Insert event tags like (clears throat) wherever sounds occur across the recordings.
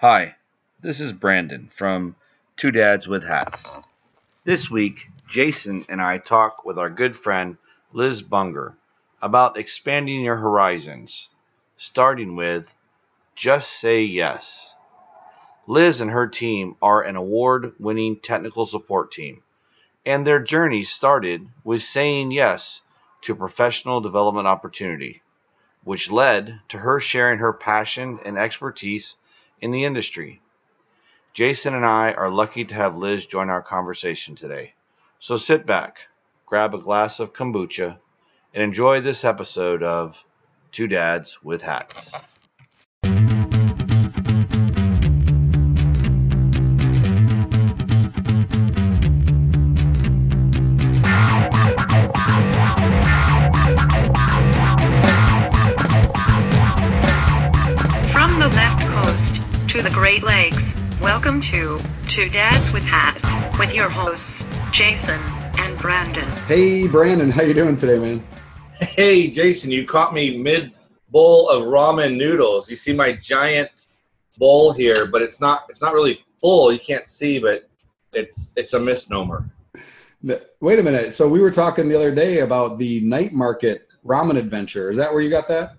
Hi, this is Brandon from Two Dads with Hats. This week, Jason and I talk with our good friend Liz Bunger about expanding your horizons, starting with Just Say Yes. Liz and her team are an award winning technical support team, and their journey started with saying yes to professional development opportunity, which led to her sharing her passion and expertise in the industry. Jason and I are lucky to have Liz join our conversation today. So sit back, grab a glass of kombucha, and enjoy this episode of Two Dads with Hats. Welcome to Two Dads with Hats with your hosts, Jason and Brandon. Hey Brandon, how you doing today, man? Hey, Jason, you caught me mid bowl of ramen noodles. You see my giant bowl here, but it's not it's not really full. You can't see, but it's it's a misnomer. Wait a minute. So we were talking the other day about the night market ramen adventure. Is that where you got that?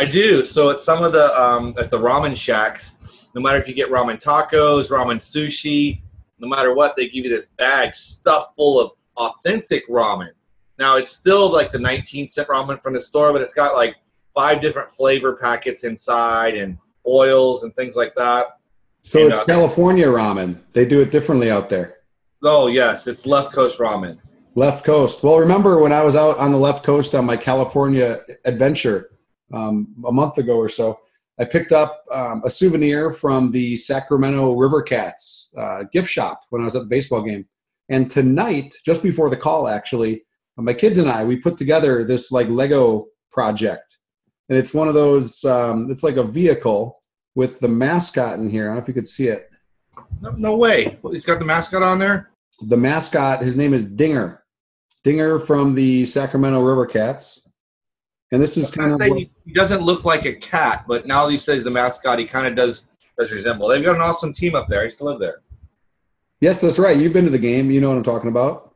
I do. So at some of the um, at the ramen shacks, no matter if you get ramen tacos, ramen sushi, no matter what, they give you this bag stuffed full of authentic ramen. Now it's still like the 19 cent ramen from the store, but it's got like five different flavor packets inside and oils and things like that. So And, it's uh, California ramen. They do it differently out there. Oh yes, it's left coast ramen. Left coast. Well, remember when I was out on the left coast on my California adventure um, a month ago or so, I picked up um, a souvenir from the Sacramento River Cats uh, gift shop when I was at the baseball game. And tonight, just before the call, actually, my kids and I we put together this like Lego project, and it's one of those. Um, it's like a vehicle with the mascot in here. I don't know if you could see it. No, no way. He's got the mascot on there. The mascot, his name is Dinger. Dinger from the Sacramento River Cats. And this is kind of what- he, he doesn't look like a cat, but now that you say he's the mascot, he kind of does does resemble. They've got an awesome team up there. I used to live there. Yes, that's right. You've been to the game. You know what I'm talking about.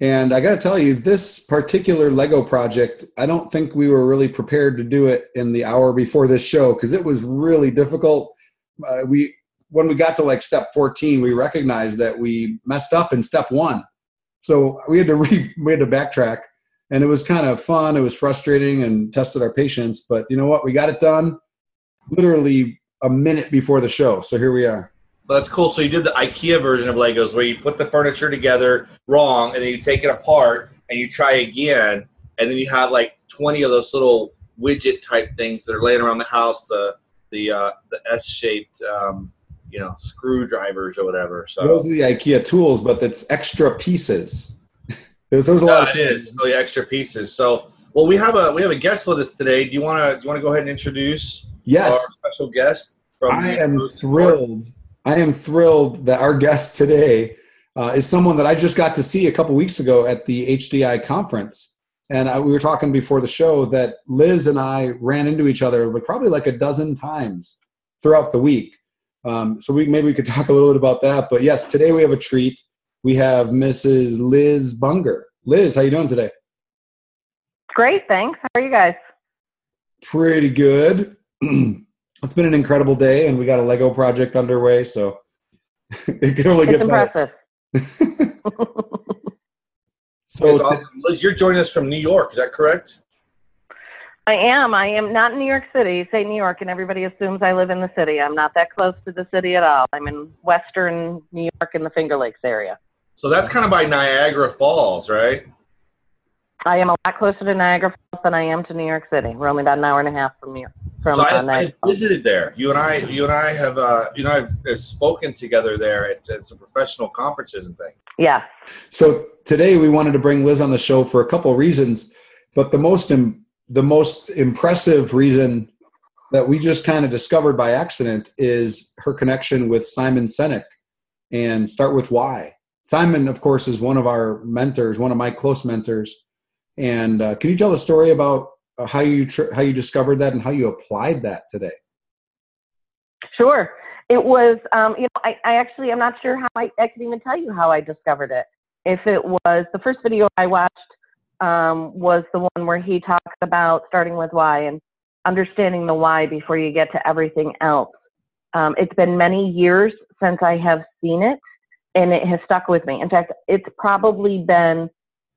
And I got to tell you, this particular Lego project, I don't think we were really prepared to do it in the hour before this show because it was really difficult. Uh, we when we got to like step 14, we recognized that we messed up in step one, so we had to re, (laughs) we had to backtrack, and it was kind of fun. It was frustrating and tested our patience, but you know what? We got it done literally a minute before the show. So here we are. But that's cool. So you did the IKEA version of Legos, where you put the furniture together wrong, and then you take it apart and you try again, and then you have like 20 of those little widget type things that are laying around the house. The the uh, the S shaped um, you know screwdrivers or whatever. So Those are the IKEA tools, but it's extra pieces. There's, there's a lot. Yeah, of it is. The extra pieces. So, well, we have a we have a guest with us today. Do you want to do you want to go ahead and introduce Yes, our special guest? From I am thrilled. I am thrilled that our guest today uh, is someone that I just got to see a couple weeks ago at the HDI conference. And I, we were talking before the show that Liz and I ran into each other like probably like a dozen times throughout the week. Um, so we maybe we could talk a little bit about that. But yes, today we have a treat. We have Mrs. Liz Bunger. Liz, how you doing today? Great, thanks. How are you guys? Pretty good. (clears throat) it's been an incredible day, and we got a Lego project underway, so (laughs) it can only It's get better. impressive. (laughs) So It's awesome. Liz, you're joining us from New York. Is that correct? I am. I am not in New York City. You say New York, and everybody assumes I live in the city. I'm not that close to the city at all. I'm in western New York in the Finger Lakes area. So that's kind of by Niagara Falls, right? I am a lot closer to Niagara Falls than I am to New York City. We're only about an hour and a half from New York. From so I, uh, I Niagara visited there. You and I, you and I have, uh, you know, I've, have spoken together there at, at some professional conferences and things. Yeah. so today we wanted to bring Liz on the show for a couple of reasons, but the most Im- the most impressive reason that we just kind of discovered by accident is her connection with Simon Sinek and start with why. Simon, of course, is one of our mentors, one of my close mentors. And uh, can you tell the story about uh, how you tr- how you discovered that and how you applied that today? Sure. It was, um, you know, I, I actually, I'm not sure how I, I can even tell you how I discovered it. If it was the first video I watched um, was the one where he talks about starting with why and understanding the why before you get to everything else. Um, it's been many years since I have seen it, and it has stuck with me. In fact, it's probably been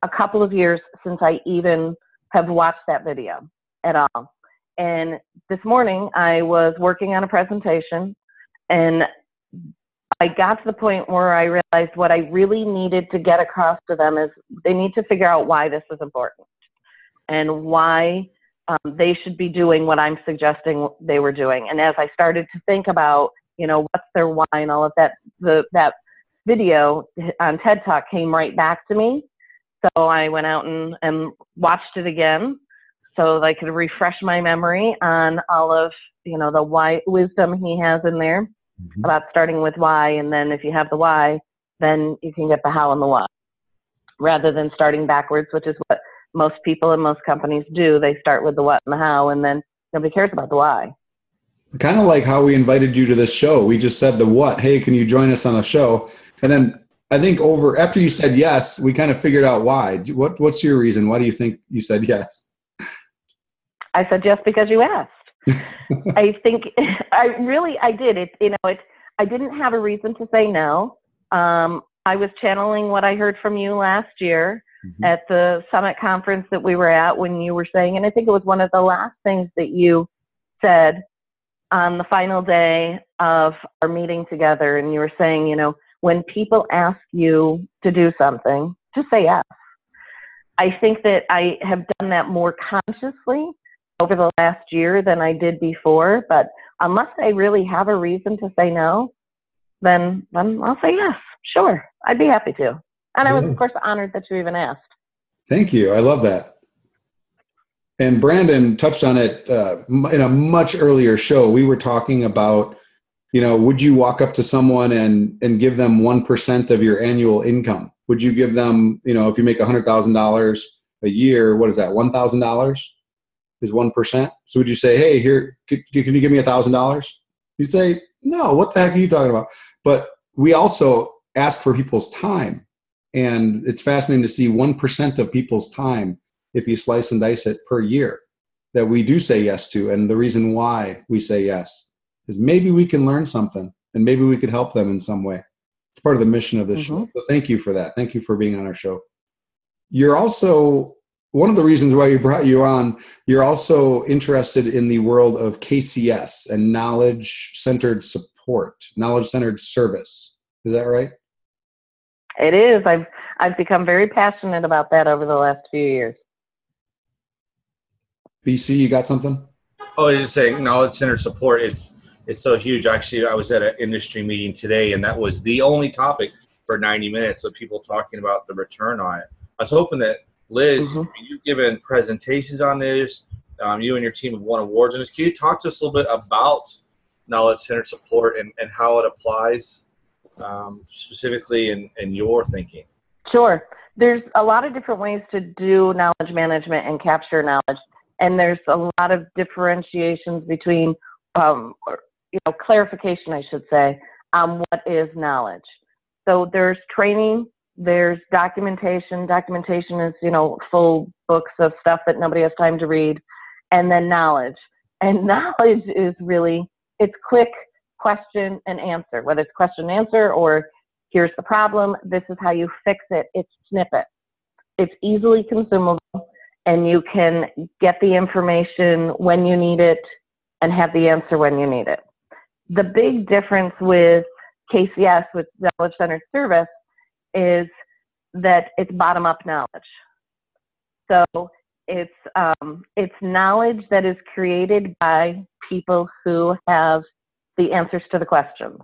a couple of years since I even have watched that video at all. And this morning, I was working on a presentation, and I got to the point where I realized what I really needed to get across to them is they need to figure out why this is important and why um, they should be doing what I'm suggesting they were doing. And as I started to think about, you know, what's their why and all of that, the, that video on TED Talk came right back to me. So I went out and, and watched it again so that I could refresh my memory on all of, you know, the why wisdom he has in there mm-hmm. about starting with why. And then if you have the why, then you can get the how and the what rather than starting backwards, which is what most people and most companies do. They start with the what and the how, and then nobody cares about the why. Kind of like how we invited you to this show. We just said the what. Hey, can you join us on the show? And then I think over after you said yes, we kind of figured out why. What What's your reason? Why do you think you said yes? I said yes because you asked. (laughs) I think I really I did it. You know, it. I didn't have a reason to say no. Um, I was channeling what I heard from you last year mm-hmm. at the summit conference that we were at when you were saying, and I think it was one of the last things that you said on the final day of our meeting together. And you were saying, you know, when people ask you to do something, just say yes. I think that I have done that more consciously over the last year than I did before. But unless I really have a reason to say no, then then I'll say yes. Sure, I'd be happy to. And I was, of course, honored that you even asked. Thank you. I love that. And Brandon touched on it uh, in a much earlier show. We were talking about, you know, would you walk up to someone and and give them one percent of your annual income? Would you give them, you know, if you make a hundred thousand dollars a year, what is that? One thousand dollars is one percent. So would you say, hey, here, can, can you give me a thousand dollars? You'd say, no. What the heck are you talking about? But we also ask for people's time and it's fascinating to see 1% of people's time, if you slice and dice it per year, that we do say yes to. And the reason why we say yes is maybe we can learn something and maybe we could help them in some way. It's part of the mission of this mm-hmm. show. So thank you for that. Thank you for being on our show. You're also one of the reasons why we brought you on, you're also interested in the world of KCS and knowledge centered support, knowledge centered service. Is that right? It is. I've I've become very passionate about that over the last few years. BC, you got something? Oh, I just saying knowledge center support. It's it's so huge. Actually, I was at an industry meeting today, and that was the only topic for 90 minutes of people talking about the return on it. I was hoping that Liz, mm-hmm. you've given presentations on this. Um, you and your team have won awards on this. Can you talk to us a little bit about knowledge center support and, and how it applies um, specifically in, in your thinking? Sure. There's a lot of different ways to do knowledge management and capture knowledge, and there's a lot of differentiations between, um, you know, clarification, I should say, on what is knowledge. So there's training, there's documentation. Documentation is, you know, full books of stuff that nobody has time to read, and then knowledge. And (laughs) knowledge is really it's quick question and answer, whether it's question and answer or here's the problem, this is how you fix it. It's snippet. It's easily consumable and you can get the information when you need it and have the answer when you need it. The big difference with KCS, with knowledge centered service, is that it's bottom up knowledge. So it's um, it's knowledge that is created by people who have the answers to the questions.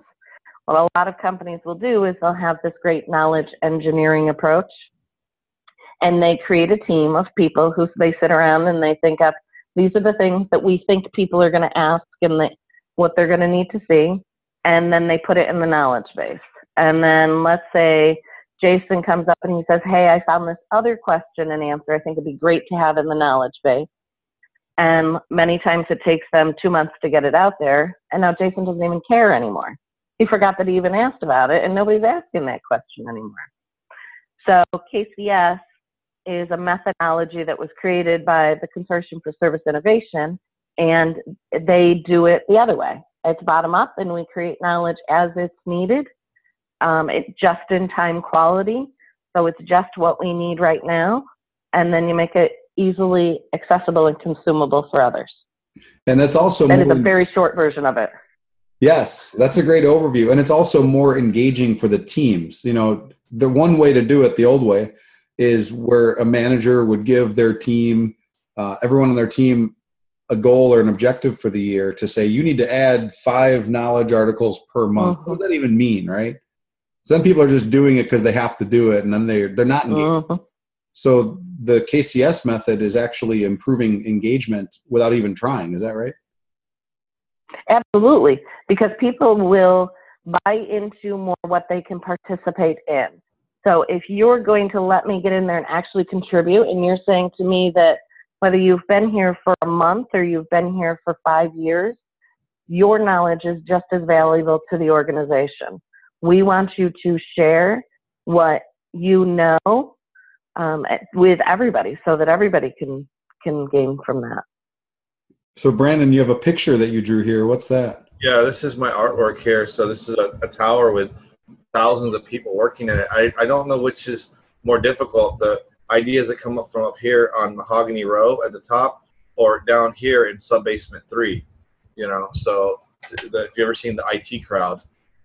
What a lot of companies will do is they'll have this great knowledge engineering approach and they create a team of people who they sit around and they think up these are the things that we think people are going to ask and they, what they're going to need to see and then they put it in the knowledge base and then let's say jason comes up and he says hey i found this other question and answer i think it'd be great to have in the knowledge base And many times it takes them two months to get it out there. And now Jason doesn't even care anymore. He forgot that he even asked about it, and nobody's asking that question anymore. So KCS is a methodology that was created by the Consortium for Service Innovation, and they do it the other way. It's bottom up, and we create knowledge as it's needed. Um, it just in time quality, so it's just what we need right now, and then you make it easily accessible and consumable for others. And that's also That is a very short version of it. yes, that's a great overview, and it's also more engaging for the teams. You know, the one way to do it the old way is where a manager would give their team, uh, everyone on their team, a goal or an objective for the year to say you need to add five knowledge articles per month. What does that even mean, right? Some people are just doing it because they have to do it, and then they they're not engaged. Mhm. So the KCS method is actually improving engagement without even trying. Is that right? Absolutely, because people will buy into more what they can participate in. So if you're going to let me get in there and actually contribute, and you're saying to me that whether you've been here for a month or you've been here for five years, your knowledge is just as valuable to the organization. We want you to share what you know um, with everybody so that everybody can can gain from that. So Brandon, you have a picture that you drew here. What's that? Yeah, this is my artwork here. So this is a, a tower with thousands of people working in it. I, I don't know which is more difficult. The ideas that come up from up here on Mahogany Row at the top or down here in sub basement three. You know, so the, if you ever seen the IT crowd,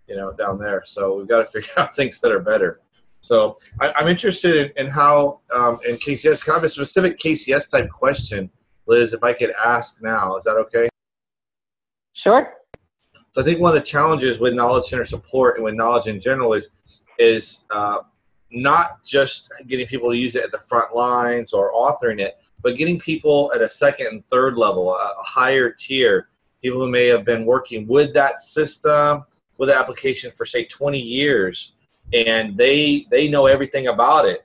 you know, down there. So we've got to (laughs) figure out things that are better. So I, I'm interested in, in how um, in KCS, kind of a specific KCS type question, Liz, if I could ask now, is that okay? Sure. So I think one of the challenges with knowledge center support and with knowledge in general is is uh, not just getting people to use it at the front lines or authoring it, but getting people at a second and third level, a, higher tier, people who may have been working with that system, with the application for say 20 years, and they they know everything about it,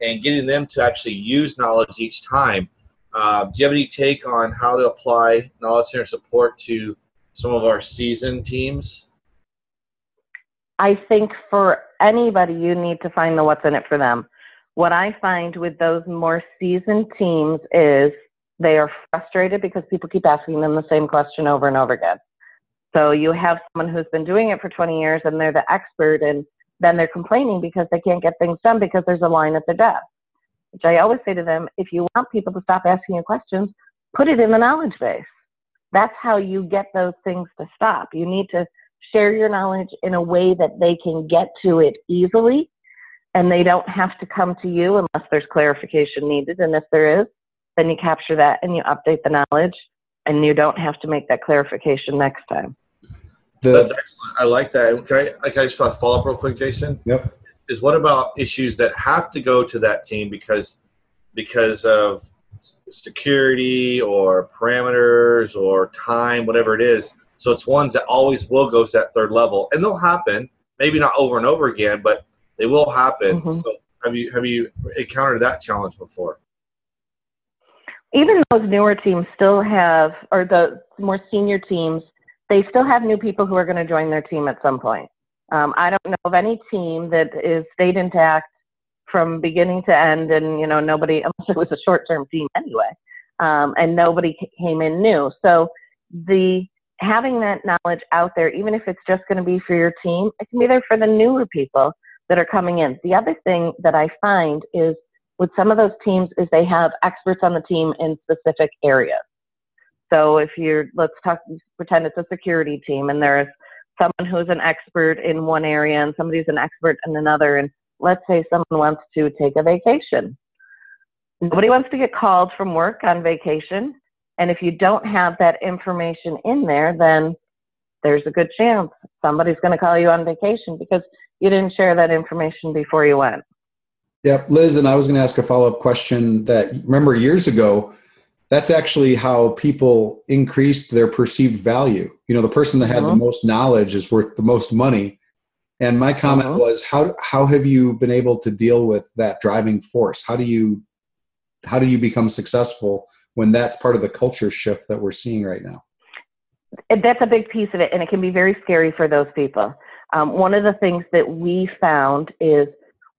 and getting them to actually use knowledge each time. Uh, do you have any take on how to apply knowledge center support to some of our seasoned teams? I think for anybody, you need to find the what's in it for them. What I find with those more seasoned teams is they are frustrated because people keep asking them the same question over and over again. So you have someone who's been doing it for 20 years and they're the expert, and then they're complaining because they can't get things done because there's a line at the desk. Which I always say to them if you want people to stop asking you questions, put it in the knowledge base. That's how you get those things to stop. You need to share your knowledge in a way that they can get to it easily and they don't have to come to you unless there's clarification needed. And if there is, then you capture that and you update the knowledge and you don't have to make that clarification next time. That's excellent. I like that. Can I, can I just follow up real quick, Jason? yep. Is what about issues that have to go to that team because because of security or parameters or time, whatever it is. So it's ones that always will go to that third level, and they'll happen. Maybe not over and over again, but they will happen. Mhm. So have you have you encountered that challenge before? even those newer teams still have, or the more senior teams, they still have new people who are going to join their team at some point. Um, I don't know of any team that is stayed intact from beginning to end, and you know nobody, (laughs) unless it was a short-term team anyway, um, and nobody came in new. So the having that knowledge out there, even if it's just going to be for your team, it can be there for the newer people that are coming in. The other thing that I find is with some of those teams is they have experts on the team in specific areas. So if you're, let's talk, pretend it's a security team and there's someone who's an expert in one area and somebody's an expert in another. And let's say someone wants to take a vacation. Nobody wants to get called from work on vacation. And if you don't have that information in there, then there's a good chance somebody's going to call you on vacation because you didn't share that information before you went. Yep, Liz, and I was going to ask a follow up question that remember years ago, that's actually how people increased their perceived value. You know, the person that had the Mhm. most knowledge is worth the most money. And my comment Mhm. was how how have you been able to deal with that driving force? How do you how do you become successful when that's part of the culture shift that we're seeing right now? That's a big piece of it, and it can be very scary for those people. Um, one of the things that we found is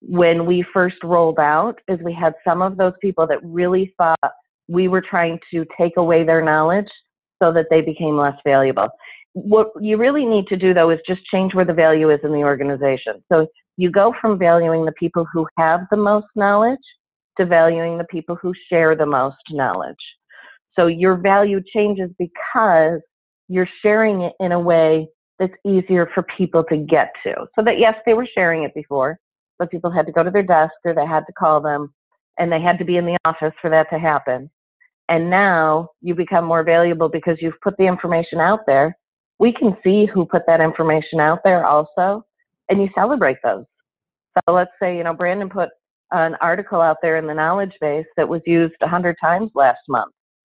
when we first rolled out is we had some of those people that really thought we were trying to take away their knowledge so that they became less valuable. What you really need to do though is just change where the value is in the organization. So you go from valuing the people who have the most knowledge to valuing the people who share the most knowledge. So your value changes because you're sharing it in a way that's easier for people to get to. So that yes, they were sharing it before, but people had to go to their desk or they had to call them and they had to be in the office for that to happen. And now you become more valuable because you've put the information out there. We can see who put that information out there also, and you celebrate those. So let's say, you know, Brandon put an article out there in the knowledge base that was used 100 times last month.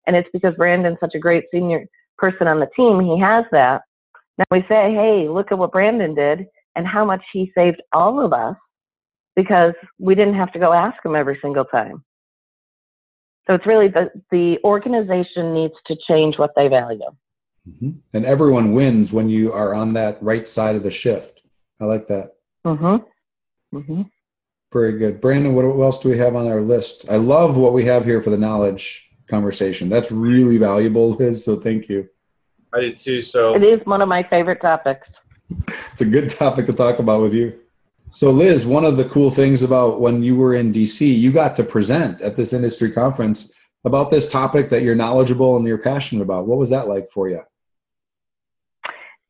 And it's because Brandon's such a great senior person on the team, he has that. Now we say, hey, look at what Brandon did and how much he saved all of us because we didn't have to go ask him every single time. So it's really the, the organization needs to change what they value. Mm-hmm. And everyone wins when you are on that right side of the shift. I like that. Mm-hmm. Mm-hmm. Very good. Brandon, what else do we have on our list? I love what we have here for the knowledge conversation. That's really valuable, Liz. So thank you. I did too. So it is one of my favorite topics. (laughs) It's a good topic to talk about with you. So, Liz, one of the cool things about when you were in DC, you got to present at this industry conference about this topic that you're knowledgeable and you're passionate about. What was that like for you?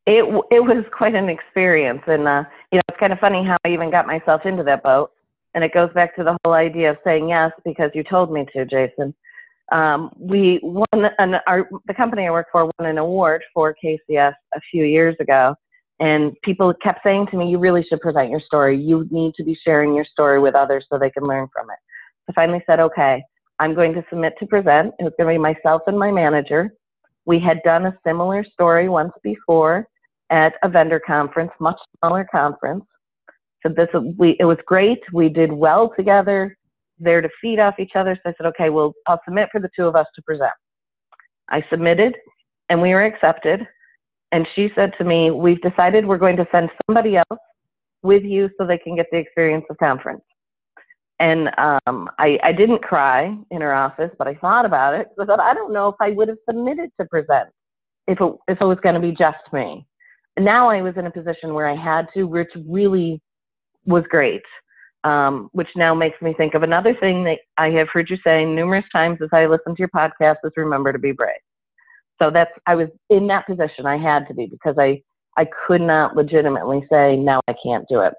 It it was quite an experience, and uh, you know, it's kind of funny how I even got myself into that boat. And it goes back to the whole idea of saying yes because you told me to, Jason. Um, we won an, our, the company I work for won an award for KCS a few years ago, and people kept saying to me, "You really should present your story. You need to be sharing your story with others so they can learn from it." I finally said, "Okay, I'm going to submit to present." It was going to be myself and my manager. We had done a similar story once before at a vendor conference, much smaller conference. So this we it was great. We did well together there to feed off each other. So I said, okay, well, I'll submit for the two of us to present. I submitted and we were accepted. And she said to me, we've decided we're going to send somebody else with you so they can get the experience of conference. And um, I, I didn't cry in her office, but I thought about it. I thought, I don't know if I would have submitted to present if it, if it was going to be just me. Now I was in a position where I had to, which really was great um, which now makes me think of another thing that I have heard you saying numerous times as I listen to your podcast is remember to be brave. So that's I was in that position. I had to be because I I could not legitimately say now I can't do it.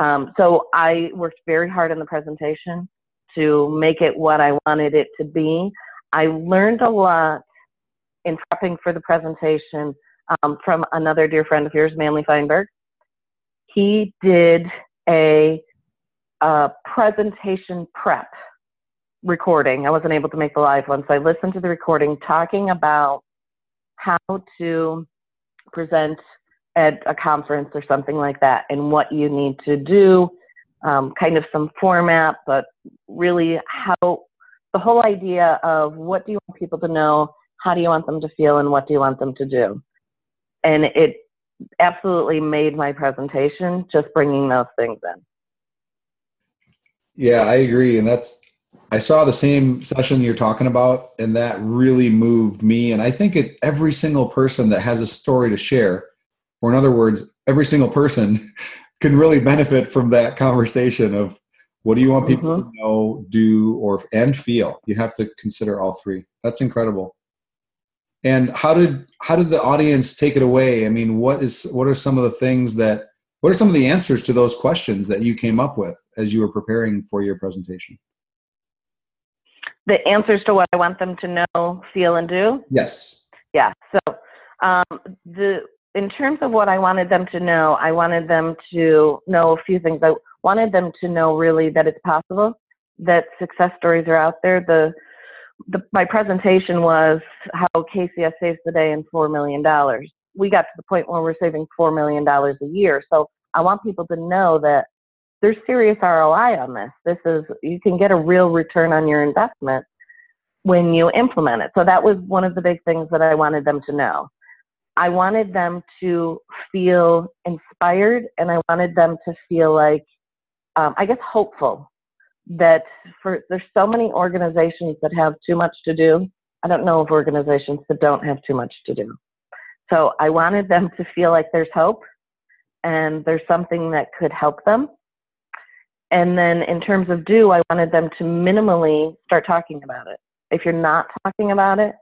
Um, so I worked very hard on the presentation to make it what I wanted it to be. I learned a lot in prepping for the presentation um, from another dear friend of yours, Manly Feinberg. He did a uh, presentation prep recording. I wasn't able to make the live one, so I listened to the recording talking about how to present at a conference or something like that and what you need to do, um, kind of some format, but really how the whole idea of what do you want people to know, how do you want them to feel, and what do you want them to do. And it absolutely made my presentation just bringing those things in. Yeah, I agree. And that's, I saw the same session you're talking about, and that really moved me. And I think it, every single person that has a story to share, or in other words, every single person (laughs) can really benefit from that conversation of what do you want people mm-hmm. to know, do, or and feel. You have to consider all three. That's incredible. And how did how did the audience take it away? I mean, what is what are some of the things that what are some of the answers to those questions that you came up with as you were preparing for your presentation? The answers to what I want them to know, feel, and do? Yes. Yeah. So, um, the in terms of what I wanted them to know, I wanted them to know a few things. I wanted them to know really that it's possible, that success stories are out there. The, the my presentation was how KCS saves the day in four million dollars we got to the point where we're saving $4 million a year. So I want people to know that there's serious ROI on this. This is, you can get a real return on your investment when you implement it. So that was one of the big things that I wanted them to know. I wanted them to feel inspired and I wanted them to feel like, um, I guess, hopeful that for there's so many organizations that have too much to do. I don't know of organizations that don't have too much to do. So I wanted them to feel like there's hope and there's something that could help them. And then in terms of do, I wanted them to minimally start talking about it. If you're not talking about it,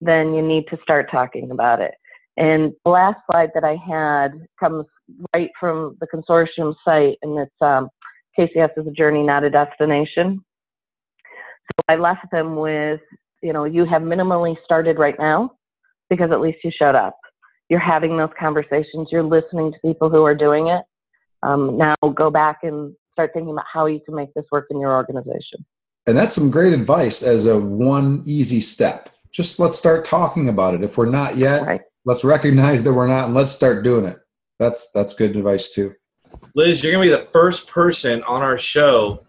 then you need to start talking about it. And the last slide that I had comes right from the consortium site, and it's um, KCS is a journey, not a destination. So I left them with, you know, you have minimally started right now because at least you showed up. You're having those conversations. You're listening to people who are doing it. Um, now go back and start thinking about how you can make this work in your organization. And that's some great advice as a one easy step. Just let's start talking about it. If we're not yet, Right. let's recognize that we're not and let's start doing it. That's that's good advice too. Liz, you're gonna be the first person on our show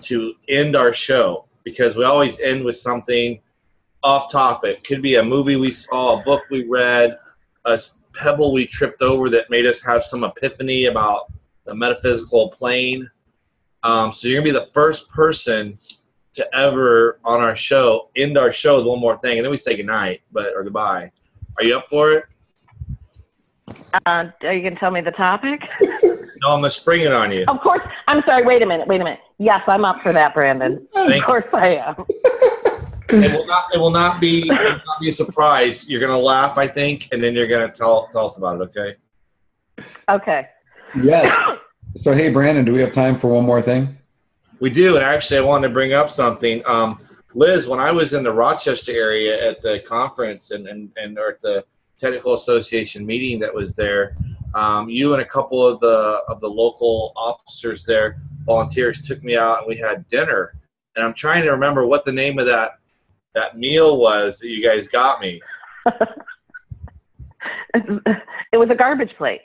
to end our show because we always end with something off topic. Could be a movie we saw, a book we read, a pebble we tripped over that made us have some epiphany about the metaphysical plane. Um, so you're gonna be the first person to ever on our show end our show with one more thing, and then we say goodnight, but or goodbye. Are you up for it? Uh, are you going to tell me the topic? (laughs) No, I'm gonna spring it on you. of course. I'm sorry. Wait a minute. Wait a minute. Yes, I'm up for that, Brandon. Of Thank course I am. (laughs) It will not. It will not be. Will not be a surprise. You're gonna laugh, I think, and then you're gonna tell tell us about it. Okay. Okay. Yes. So hey Brandon, do we have time for one more thing? We do, and actually, I wanted to bring up something. Um, Liz, when I was in the Rochester area at the conference and and, and or at the technical association meeting that was there, um, you and a couple of the of the local officers there, volunteers, took me out and we had dinner. And I'm trying to remember what the name of that that meal was that you guys got me. (laughs) it was a garbage plate.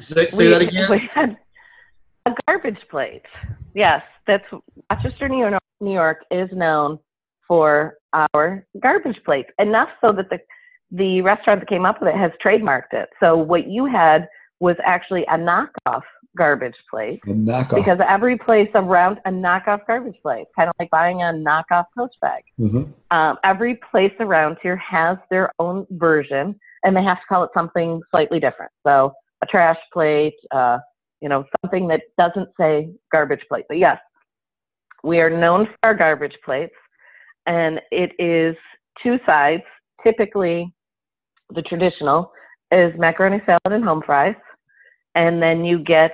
Say, say We- that again. We had a garbage plate. Yes, that's Rochester, New York, New York is known for our garbage plates. Enough so that the the restaurant that came up with it has trademarked it. So what you had was actually a knockoff garbage plate A knockoff. because every place around a knockoff garbage plate, kind of like buying a knockoff Coach bag. Mhm. Um, every place around here has their own version, and they have to call it something slightly different. So a trash plate, uh, you know, something that doesn't say garbage plate. But yes, we are known for our garbage plates, and it is two sides. Typically, the traditional is macaroni salad and home fries, and then you get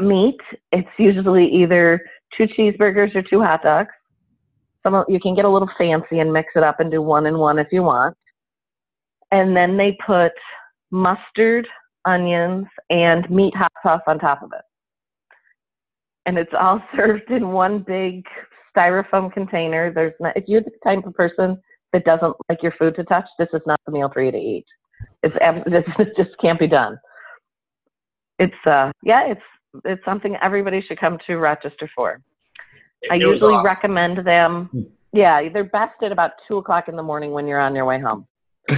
meat. It's usually either two cheeseburgers or two hot dogs. Some you can get a little fancy and mix it up and do one and one if you want. And then they put mustard, onions, and meat hot sauce on top of it. And it's all (laughs) served in one big styrofoam container. There's not, if you're the type of person that doesn't like your food to touch, this is not the meal for you to eat. It's (laughs) this this just can't be done. It's uh yeah, it's it's something everybody should come to Rochester for. I It was usually awesome. recommend them. Hmm. Yeah, they're best at about two o'clock in the morning when you're on your way home. (laughs)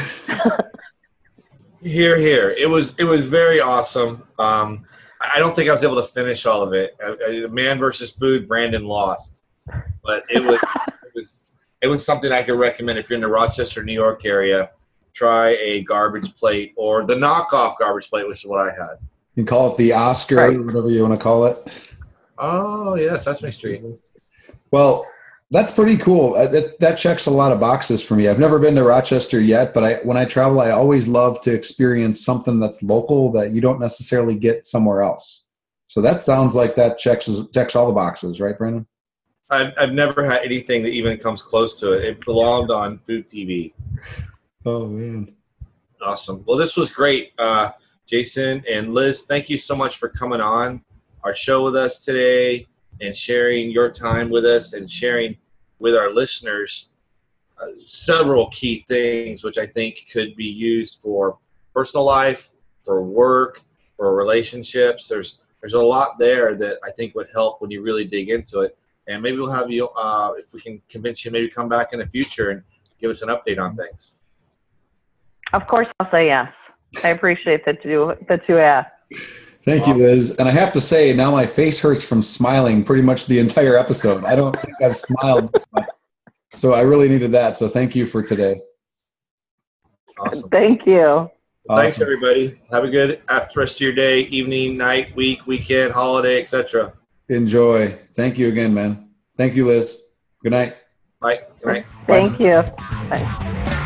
Here, here. It was it was very awesome. Um, I don't think I was able to finish all of it. Uh, uh, Man versus food. Brandon lost, but it was it was it was something I could recommend if you're in the Rochester, New York area. Try a garbage plate or the knockoff garbage plate, which is what I had. You can call it the Oscar, Right. whatever you want to call it. Oh yes, Sesame Street. Well, that's pretty cool. Uh, that, that checks a lot of boxes for me. I've never been to Rochester yet, but I, when I travel, I always love to experience something that's local that you don't necessarily get somewhere else. So that sounds like that checks checks all the boxes, right, Brandon? I've, I've never had anything that even comes close to it. It belonged on Food TV. Oh man, Awesome. Well, this was great. Uh, Jason and Liz, thank you so much for coming on our show with us today and sharing your time with us and sharing with our listeners uh, several key things which I think could be used for personal life, for work, for relationships. There's there's a lot there that I think would help when you really dig into it. And maybe we'll have you uh, if we can convince you maybe come back in the future and give us an update on things. Of course, I'll say yes. I appreciate the two the two asks. Thank you, Liz. And I have to say, now my face hurts from smiling pretty much the entire episode. I don't think I've smiled. So I really needed that. So thank you for today. Awesome. Thank you. Thanks, everybody. Have a good after rest of your day, evening, night, week, weekend, holiday, etc. Enjoy. Thank you again, man. Thank you, Liz. Good night. Bye. Good night. Thank you. Bye.